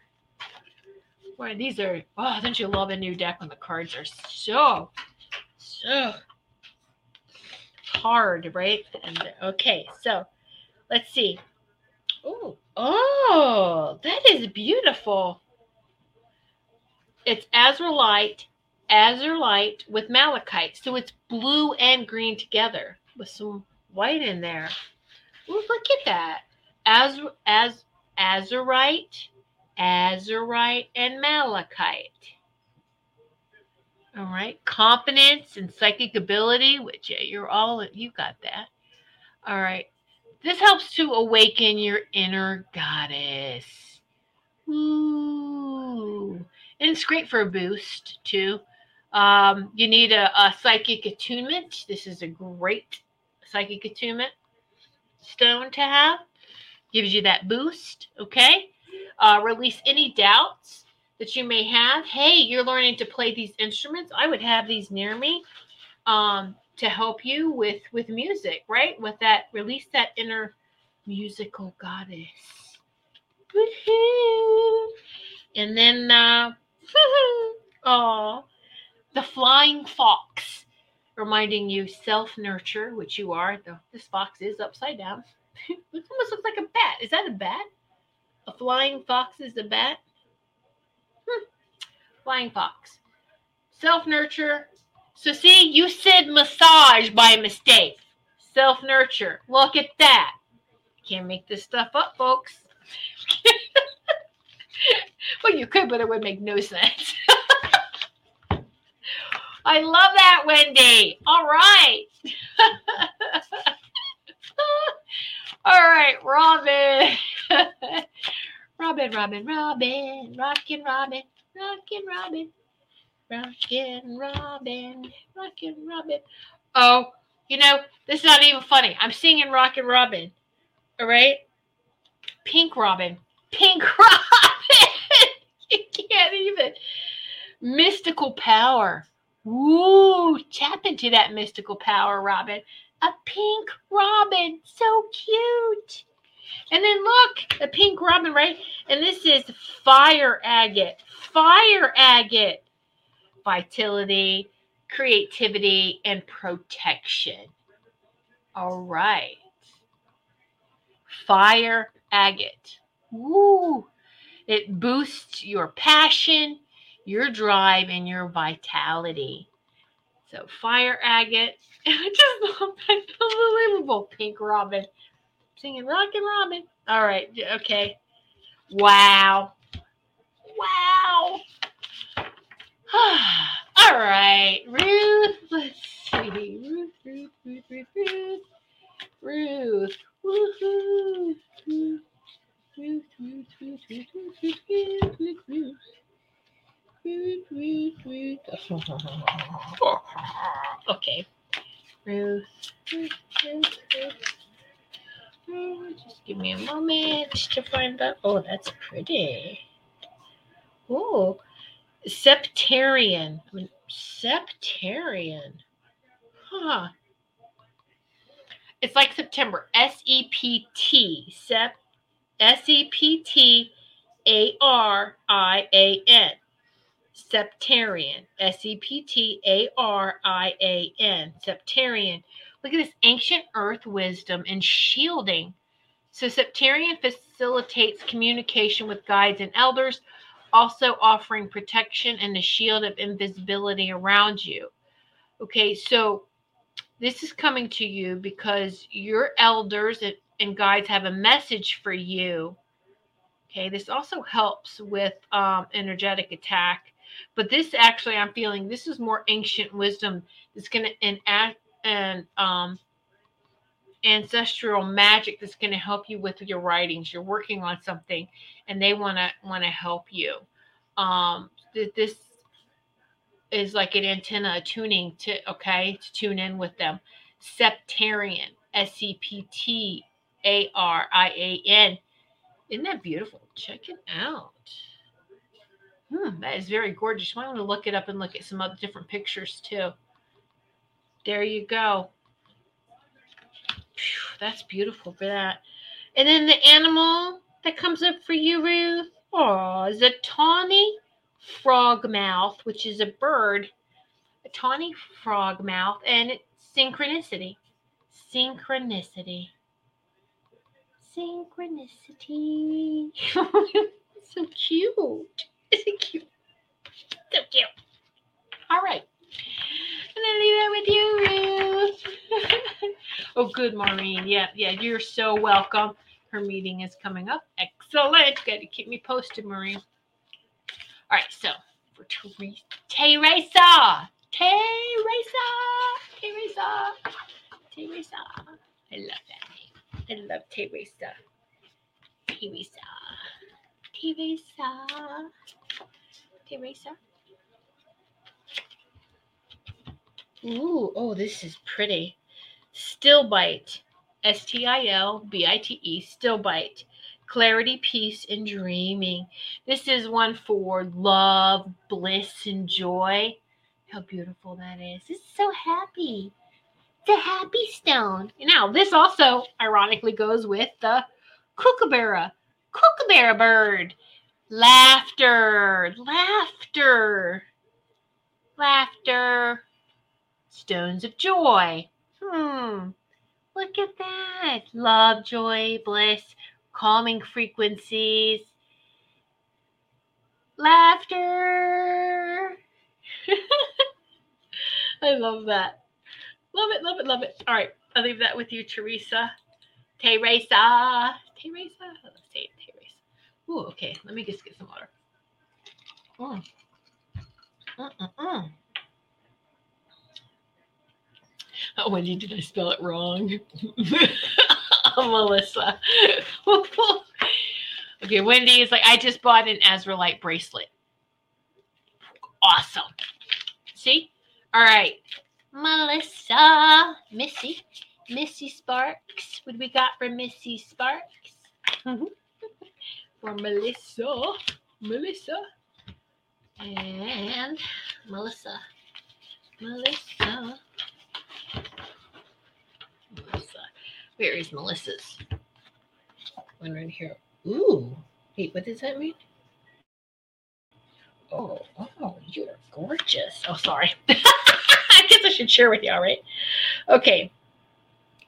Boy, these are. Oh, don't you love a new deck when the cards are so, so hard, right? And okay, so let's see. Oh, oh, that is beautiful. It's azurite, azurite with malachite. So it's blue and green together with some white in there. Ooh, look at that. Az, az, azurite, azurite, and malachite. All right. Confidence and psychic ability, which yeah, you're all, you got that. All right. This helps to awaken your inner goddess. Ooh. And it's great for a boost, too. Um, you need a, a psychic attunement. This is a great psychic attunement stone to have. Gives you that boost, okay? Uh, release any doubts that you may have. Hey, you're learning to play these instruments. I would have these near me um, to help you with with music, right? With that, release that inner musical goddess. And then, uh, oh, the flying fox, reminding you self nurture, which you are. The, this fox is upside down. it almost looks like a bat. Is that a bat? A flying fox is a bat? Flying fox. Self nurture. So, see, you said massage by mistake. Self nurture. Look at that. can't make this stuff up, folks. well, you could, but it would make no sense. I love that, Wendy. All right. All right, Robin. Robin, Robin, Robin, Rockin' Robin, Rockin' Robin, Rockin' Robin, Rockin' Robin. Oh, you know, this is not even funny. I'm singing Rockin' Robin. All right? Pink Robin. Pink Robin. you can't even. Mystical power. Woo! Tap into that mystical power, Robin. A pink robin. So cute. And then look, a pink robin, right? And this is fire agate. Fire agate. Vitality, creativity, and protection. All right. Fire agate. Woo! It boosts your passion, your drive, and your vitality. So, fire agate. I just love that. Unbelievable. Pink Robin. Singing Rockin' Robin. All right. Okay. Wow. Wow. All right. Ruth. Let's see. Ruth, Ruth, Ruth, Ruth, Ruth. Ruth. Woohoo. Ruth. Ruth, Ruth, Ruth, Ruth, Ruth, Ruth, Ruth, Ruth. Ruth, Ruth, Ruth. Okay. Ruth, Ruth, Ruth, Ruth. Just give me a moment to find that. Oh, that's pretty. Oh, septarian. I mean, septarian. Huh. It's like September. S E P T. Sep. S E P T A R I A N. Septarian. S E P T A R I A N. Septarian. Look at this ancient earth wisdom and shielding. So, Septarian facilitates communication with guides and elders, also offering protection and a shield of invisibility around you. Okay, so this is coming to you because your elders and, guides have a message for you. Okay, this also helps with um, energetic attack, but this actually, I'm feeling this is more ancient wisdom It's going to enact and um, ancestral magic that's going to help you with your writings. You're working on something, and they want to want to help you. Um, th- this is like an antenna, tuning to okay to tune in with them. Septarian, S E P T A R I A N. Isn't that beautiful? Check it out. Hmm, that is very gorgeous. I want to look it up and look at some other different pictures too. There you go. Phew, that's beautiful for that. And then the animal that comes up for you, Ruth, oh, is a tawny frogmouth, which is a bird. A tawny frogmouth, and synchronicity. Synchronicity. Synchronicity. so cute. Isn't cute? So cute. All right. Then leave that with you, Ruth. oh, good, Maureen. Yeah, yeah, you're so welcome. Her meeting is coming up. Excellent. Got to keep me posted, Maureen. All right, so for Teresa, Teresa, Teresa, Teresa, Teresa. I love that name. I love Teresa. Teresa. Teresa. Teresa. Ooh, oh, this is pretty. Stilbite. S T I L B I T E. Stilbite. Clarity, peace, and dreaming. This is one for love, bliss, and joy. How beautiful that is. It's so happy. A happy stone. Now, this also ironically goes with the kookaburra. Kookaburra bird. Laughter. Laughter. Laughter. Stones of joy. Hmm. Look at that. Love, joy, bliss, calming frequencies, laughter. I love that. Love it, love it, love it. All right. I'll leave that with you, Teresa. Teresa. Teresa. Let's say Teresa. Ooh, okay. Let me just get some water. Mm. Mm-mm-mm. Oh, Wendy, did I spell it wrong? Oh, Melissa. okay, Wendy is like, I just bought an Azurite bracelet. Awesome. See? All right. Melissa. Missy. Missy Sparks. What do we got for Missy Sparks? for Melissa. Melissa. And. Melissa. Melissa. Where is Melissa's? One right here. Ooh. Wait, what does that mean? Oh, oh, you're gorgeous. Oh, sorry. I guess I should share with y'all, right? Okay.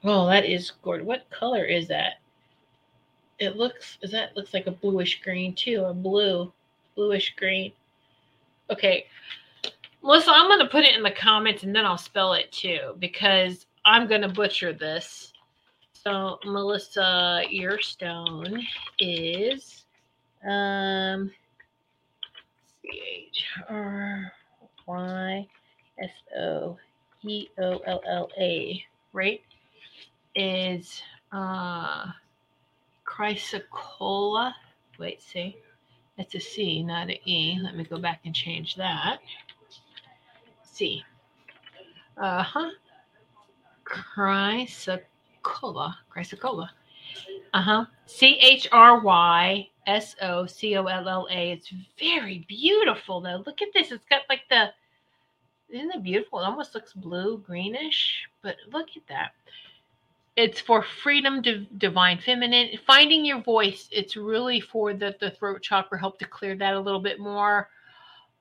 Oh, that is gorgeous. What color is that? It looks, is that looks like a bluish green too, a blue, bluish green. Okay. Melissa, I'm to put it in the comments and then I'll spell it too because I'm to butcher this. So Melissa Earstone is um C H R Y S O E O L L A, right? Is uh chrysocolla. Wait, see, that's a C, not an E. Let me go back and change that. C. Uh huh. Chrysocolla. Chrysocolla. Uh huh. C H R Y S O C O L L A. It's very beautiful though. Look at this. It's got like the. Isn't it beautiful? It almost looks blue greenish, but look at that. It's for freedom, div- divine feminine, finding your voice. It's really for the the throat chakra. Help to clear that a little bit more.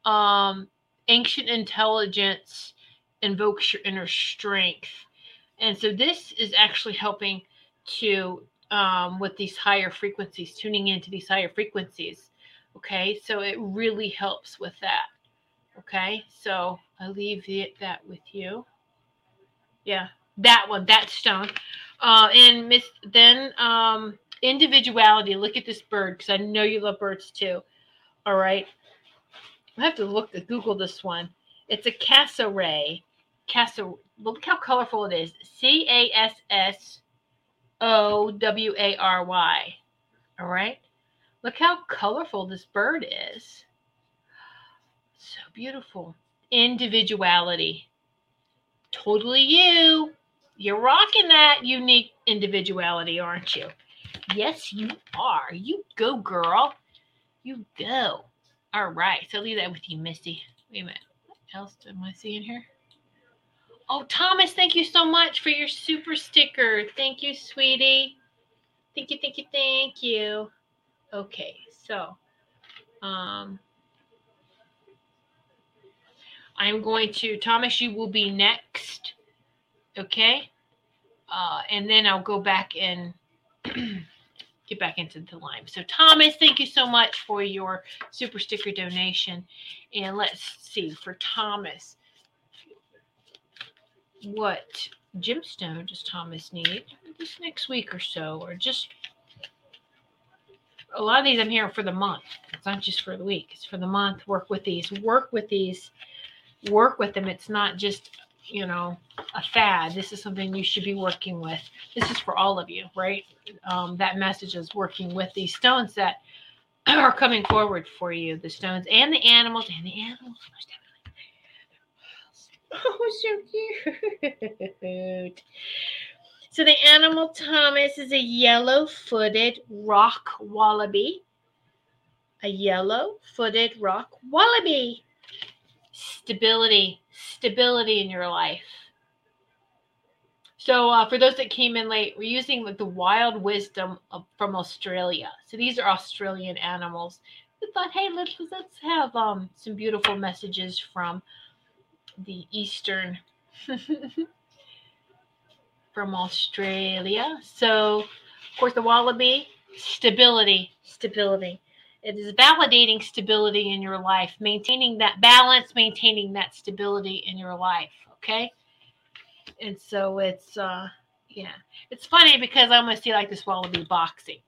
Um, ancient intelligence invokes your inner strength, and so this is actually helping to um, with these higher frequencies, tuning into these higher frequencies. Okay, so it really helps with that. Okay, so I leave it, that with you. Yeah, that one, that stone. Uh, and Miss, then um, individuality. Look at this bird because I know you love birds too. All right, I have to look at Google this one. It's a cassowary. Cassowary. Look how colorful it is. C A S S O W A R Y. All right. Look how colorful this bird is. So beautiful. Individuality. Totally you. You're rocking that unique individuality, aren't you? Yes, you are. You go, girl. You go. All right. So I'll leave that with you, Misty. Wait a minute. What else am I seeing here? Oh, Thomas, thank you so much for your super sticker. Thank you, sweetie. Thank you, thank you, thank you. Okay, so um I'm going to Thomas, you will be next. Okay? Uh, and then I'll go back and get back into the line. So Thomas, thank you so much for your super sticker donation. And let's see for Thomas what gemstone does Thomas need this next week or so, or just a lot of these I'm hearing for the month. It's not just for the week, it's for the month. Work with these, work with these, work with them. It's not just, you know, a fad. This is something you should be working with. This is for all of you, right? Um, that message is working with these stones that are coming forward for you the stones and the animals and the animals. Oh, so cute. So the animal Thomas is a yellow-footed rock wallaby. A yellow-footed rock wallaby. Stability, stability in your life. So uh, for those that came in late, we're using the wild wisdom of, from Australia. So these are Australian animals. We thought, hey, let's let's have um, some beautiful messages from the eastern from Australia. So, of course, the wallaby, stability, stability. It is validating stability in your life, maintaining that balance, maintaining that stability in your life. Okay. And so it's, uh, Yeah. It's funny because I almost see like this wallaby boxing.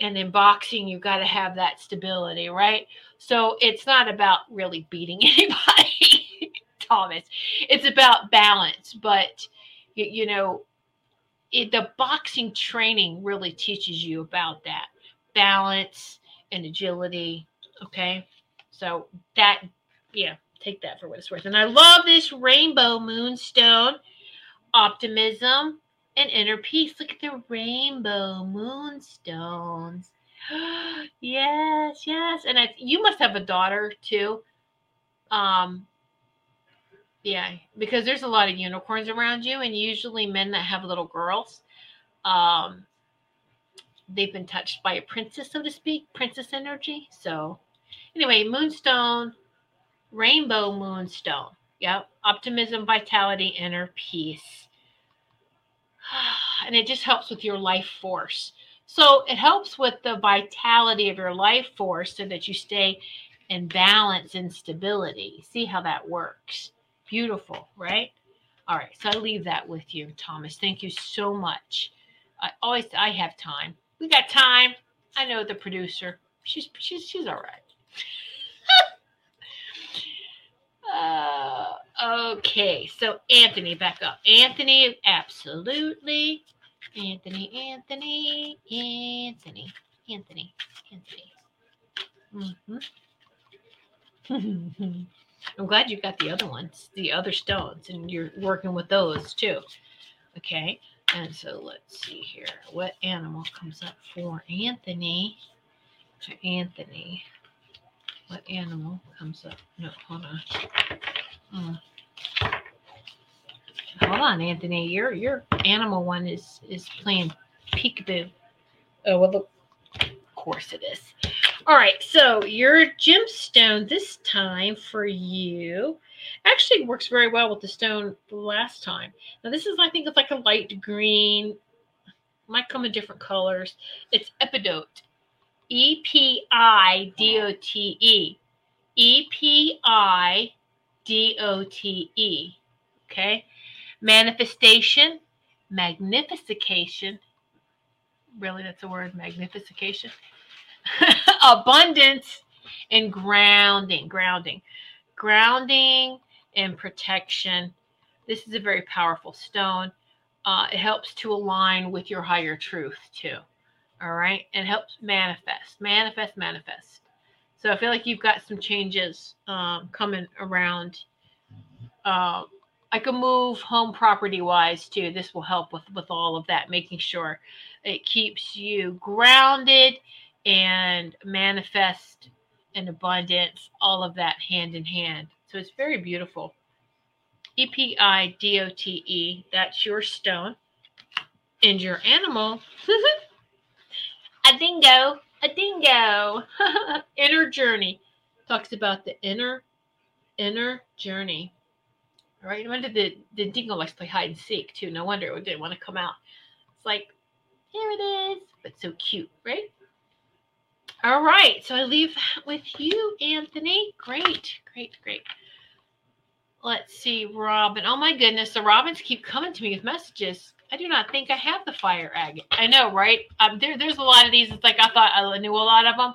And in boxing, you've got to have that stability, right? So it's not about really beating anybody, Thomas. It's about balance. But, you, know, it, the boxing training really teaches you about that balance and agility. Okay. So that, yeah, take that for what it's worth. And I love this rainbow moonstone optimism and inner peace. Look at the rainbow moonstones. yes, yes. And I, you must have a daughter too. Um, yeah, because there's a lot of unicorns around you, and usually men that have little girls, um, they've been touched by a princess, so to speak, princess energy. So, anyway, moonstone, rainbow moonstone. Yep, optimism, vitality, inner peace. And it just helps with your life force. So it helps with the vitality of your life force so that you stay in balance and stability. See how that works. Beautiful, right? All right, so I leave that with you, Thomas. Thank you so much. I always I have time. We got time. I know the producer. She's she's she's all right. uh, okay, so Anthony, back up. Anthony, absolutely. Anthony, Anthony, Anthony, Anthony, Anthony. Mm-hmm. I'm glad you've got the other ones, the other stones, and you're working with those too. Okay, and so let's see here. What animal comes up for Anthony? To Anthony. What animal comes up? No, hold on. Mm. Hold on, Anthony. Your your animal one is is playing peekaboo. Oh well, of course it is. All right, so your gemstone this time for you actually works very well with the stone last time. Now this is, I think, it's like a light green. Might come in different colors. It's epidote. E P I D O T E. E P I D O T E. Okay. Manifestation, magnification. Really, that's a word, magnification. abundance and grounding, grounding, grounding and protection. This is a very powerful stone. Uh, it helps to align with your higher truth too. All right. It helps manifest, manifest, manifest. So I feel like you've got some changes um, coming around. Uh, I could move home property wise too. This will help with with all of that, making sure it keeps you grounded and manifest in abundance, all of that hand in hand. So it's very beautiful. E P I D O T E, that's your stone. And your animal, a dingo, a dingo. inner journey talks about the inner, inner journey. All right, no wonder the, the dingo likes to play hide and seek too. No wonder it didn't want to come out. It's like, here it is, but so cute, right? All right, so I leave with you, Anthony. Great, great, great. Let's see, Robin. Oh my goodness, the Robins keep coming to me with messages. I do not think I have the fire agate. I know, right? Um, there, there's a lot of these. It's like I thought I knew a lot of them,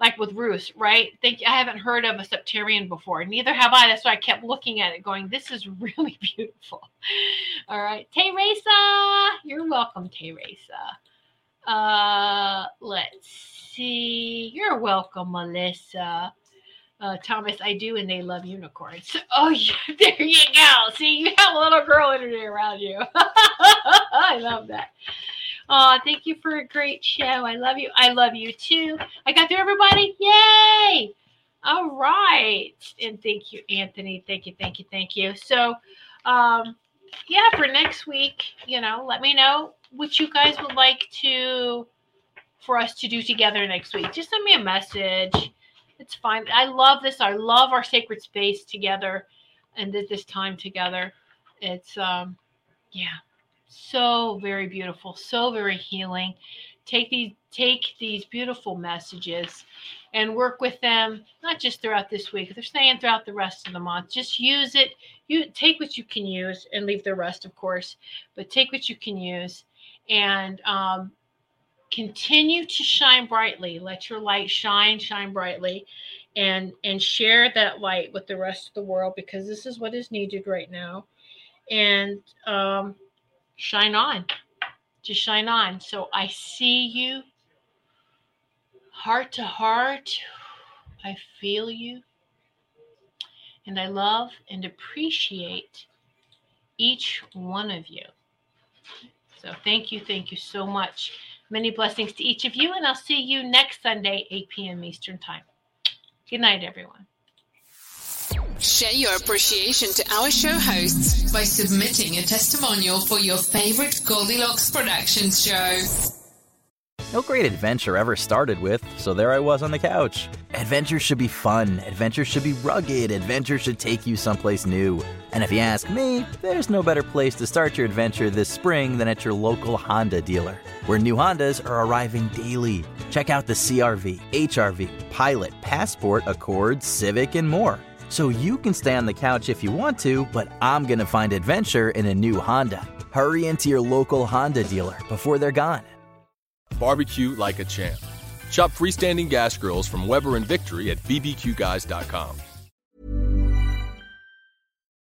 like with Ruth, right? Think I haven't heard of a septarian before. Neither have I. That's why I kept looking at it, going, "This is really beautiful." All right, Teresa, you're welcome, Teresa. Uh, let's see. You're welcome, Melissa. Uh, Thomas, I do, and they love unicorns. Oh, yeah, there you go. See, you have a little girl energy around you. I love that. Oh, thank you for a great show. I love you. I love you too. I got through everybody. Yay! All right. And thank you, Anthony. Thank you, thank you, thank you. So, um, yeah, for next week, you know, let me know what you guys would like to for us to do together next week. Just send me a message. It's fine. I love this. I love our sacred space together and this time together. It's um yeah, so very beautiful, so very healing. take these take these beautiful messages and work with them not just throughout this week they're staying throughout the rest of the month just use it you take what you can use and leave the rest of course but take what you can use and um, continue to shine brightly let your light shine shine brightly and and share that light with the rest of the world because this is what is needed right now and um, shine on to shine on. So I see you heart to heart. I feel you. And I love and appreciate each one of you. So thank you. Thank you so much. Many blessings to each of you. And I'll see you next Sunday, 8 p.m. Eastern Time. Good night, everyone. Share your appreciation to our show hosts by submitting a testimonial for your favorite Goldilocks Productions show. No great adventure ever started with, so there I was on the couch. Adventure should be fun, adventure should be rugged, adventure should take you someplace new. And if you ask me, there's no better place to start your adventure this spring than at your local Honda dealer, where new Hondas are arriving daily. Check out the CRV, HRV, Pilot, Passport, Accord, Civic, and more. So you can stay on the couch if you want to, but I'm gonna find adventure in a new Honda. Hurry into your local Honda dealer before they're gone. Barbecue like a champ. Shop freestanding gas grills from Weber and Victory at bbqguys.com.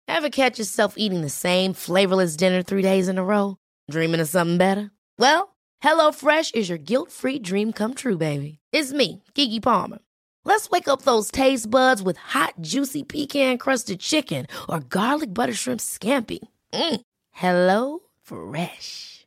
Ever catch yourself eating the same flavorless dinner three days in a row? Dreaming of something better? Well, HelloFresh is your guilt-free dream come true, baby. It's me, Keke Palmer. Let's wake up those taste buds with hot, juicy pecan crusted chicken or garlic butter shrimp scampi. Mm. Hello Fresh.